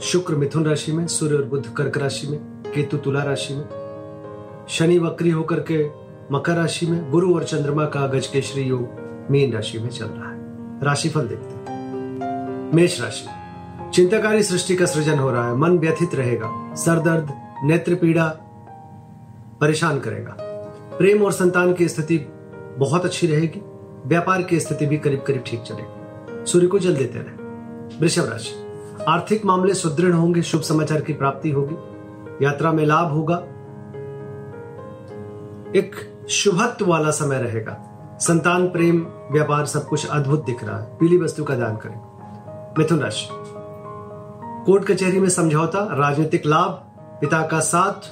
शुक्र मिथुन राशि में, सूर्य और बुध कर्क राशि में, केतु तुला राशि में, शनि वक्री होकर के मकर राशि में, गुरु और चंद्रमा का गजकेशरी योग मीन राशि में चल रहा है। राशिफल देखते हैं। मेष राशि चिंताकारी सृष्टि का सृजन हो रहा है। मन व्यथित रहेगा। सर दर्द नेत्र पीड़ा परेशान करेगा। प्रेम और संतान की स्थिति बहुत अच्छी रहेगी। व्यापार की स्थिति भी करीब करीब ठीक चलेगी। सूर्य को जल देते रहे। वृषभ राशि आर्थिक मामले सुदृढ़ होंगे, शुभ समाचार की प्राप्ति होगी। यात्रा में लाभ होगा। एक शुभत्व वाला समय रहेगा। संतान, प्रेम, व्यापार सब कुछ अद्भुत दिख रहा है। पीली वस्तु का दान करें। मिथुन राशि। कोर्ट कचहरी में समझौता, राजनीतिक लाभ, पिता का साथ,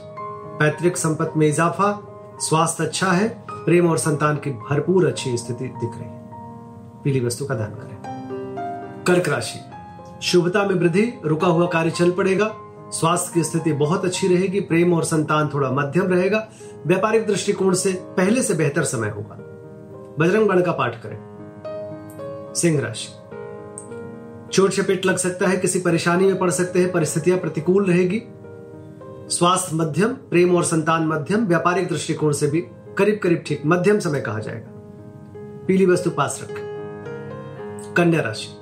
पैतृक संपत्ति में इजाफा, स्वास्थ्य अच्छा है, प्रेम और संतान की भरपूर अच्छी स्थिति दिख रही है। पीली वस्तु का दान करें। कर्क राशि। शुभता में वृद्धि, रुका हुआ कार्य चल पड़ेगा। स्वास्थ्य की स्थिति बहुत अच्छी रहेगी, प्रेम और संतान थोड़ा मध्यम रहेगा। व्यापारिक दृष्टिकोण से पहले से बेहतर समय होगा। बजरंग बण का पाठ करें। सिंह राशि। चोट चपेट लग सकता है, किसी परेशानी में पड़ सकते हैं, परिस्थितियाँ प्रतिकूल रहेगी। स्वास्थ्य मध्यम, प्रेम और संतान मध्यम, व्यापारिक दृष्टिकोण से भी करीब करीब ठीक मध्यम समय कहा जाएगा। पीली वस्तु पास रखें। कन्या राशि।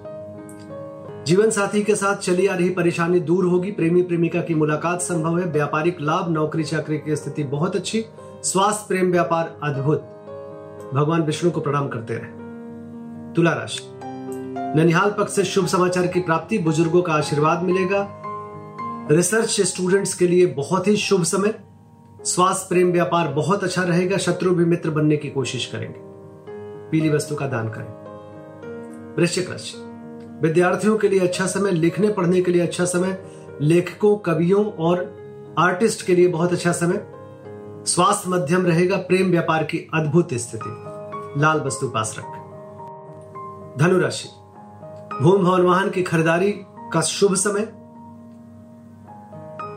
जीवन साथी के साथ चली आ रही परेशानी दूर होगी। प्रेमी प्रेमिका की मुलाकात संभव है। व्यापारिक लाभ, नौकरी चाकरी की स्थिति बहुत अच्छी। स्वास्थ्य, प्रेम, व्यापार अद्भुत। भगवान विष्णु को प्रणाम करते रहे। तुला राशि। ननिहाल पक्ष से शुभ समाचार की प्राप्ति। बुज़ुर्गों का आशीर्वाद मिलेगा। रिसर्च स्टूडेंट्स के लिए बहुत ही शुभ समय। स्वास्थ्य, प्रेम, व्यापार बहुत अच्छा रहेगा। शत्रु भी मित्र बनने की कोशिश करेंगे। पीली वस्तु का दान करें। वृश्चिक राशि। विद्यार्थियों के लिए अच्छा समय, लिखने, पढ़ने के लिए अच्छा समय, लेखकों, कवियों और आर्टिस्ट के लिए बहुत अच्छा समय। स्वास्थ्य मध्यम रहेगा, प्रेम व्यापार की अद्भुत स्थिति। लाल वस्तु पास रखें। धनुराशि। भूम भवन वाहन की खरीदारी का शुभ समय।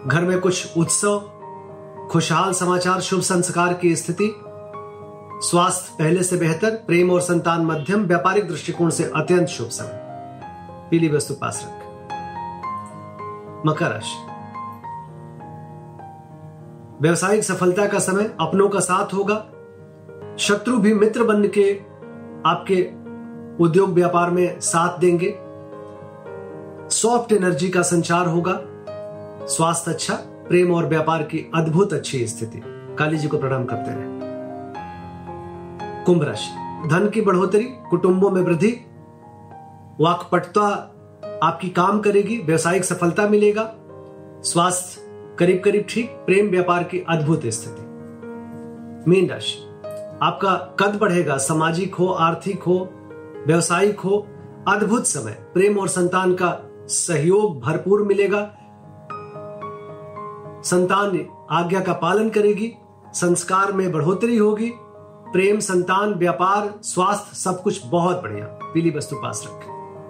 घर में कुछ उत्सव, खुशहाल समाचार, शुभ संस्कार की स्थिति। स्वास्थ्य पहले से बेहतर, प्रेम और संतान मध्यम, व्यापारिक दृष्टिकोण से अत्यंत शुभ समय। पीली वस्तु पास रख। मकर राशि। व्यवसायिक सफलता का समय अपनों का साथ होगा। शत्रु भी मित्र बन के आपके उद्योग व्यापार में साथ देंगे। सॉफ्ट एनर्जी का संचार होगा। स्वास्थ्य अच्छा प्रेम और व्यापार की अद्भुत अच्छी स्थिति। काली जी को प्रणाम करते रहे। कुंभ राशि। धन की बढ़ोतरी, कुटुंबों में वृद्धि वाकपटता आपकी काम करेगी, व्यवसायिक सफलता मिलेगा, स्वास्थ्य करीब करीब ठीक, प्रेम व्यापार की अद्भुत स्थिति। मीन राशि, आपका कद बढ़ेगा, सामाजिक हो, आर्थिक हो, व्यवसायिक हो, अद्भुत समय, प्रेम और संतान का सहयोग भरपूर मिलेगा। संतान आज्ञा का पालन करेगी, संस्कार में बढ़ोतरी होगी, प्रेम, संतान, व्यापार, स्वास्थ्य सब कुछ बहुत बढ़िया, पीली वस्तु पास रखें।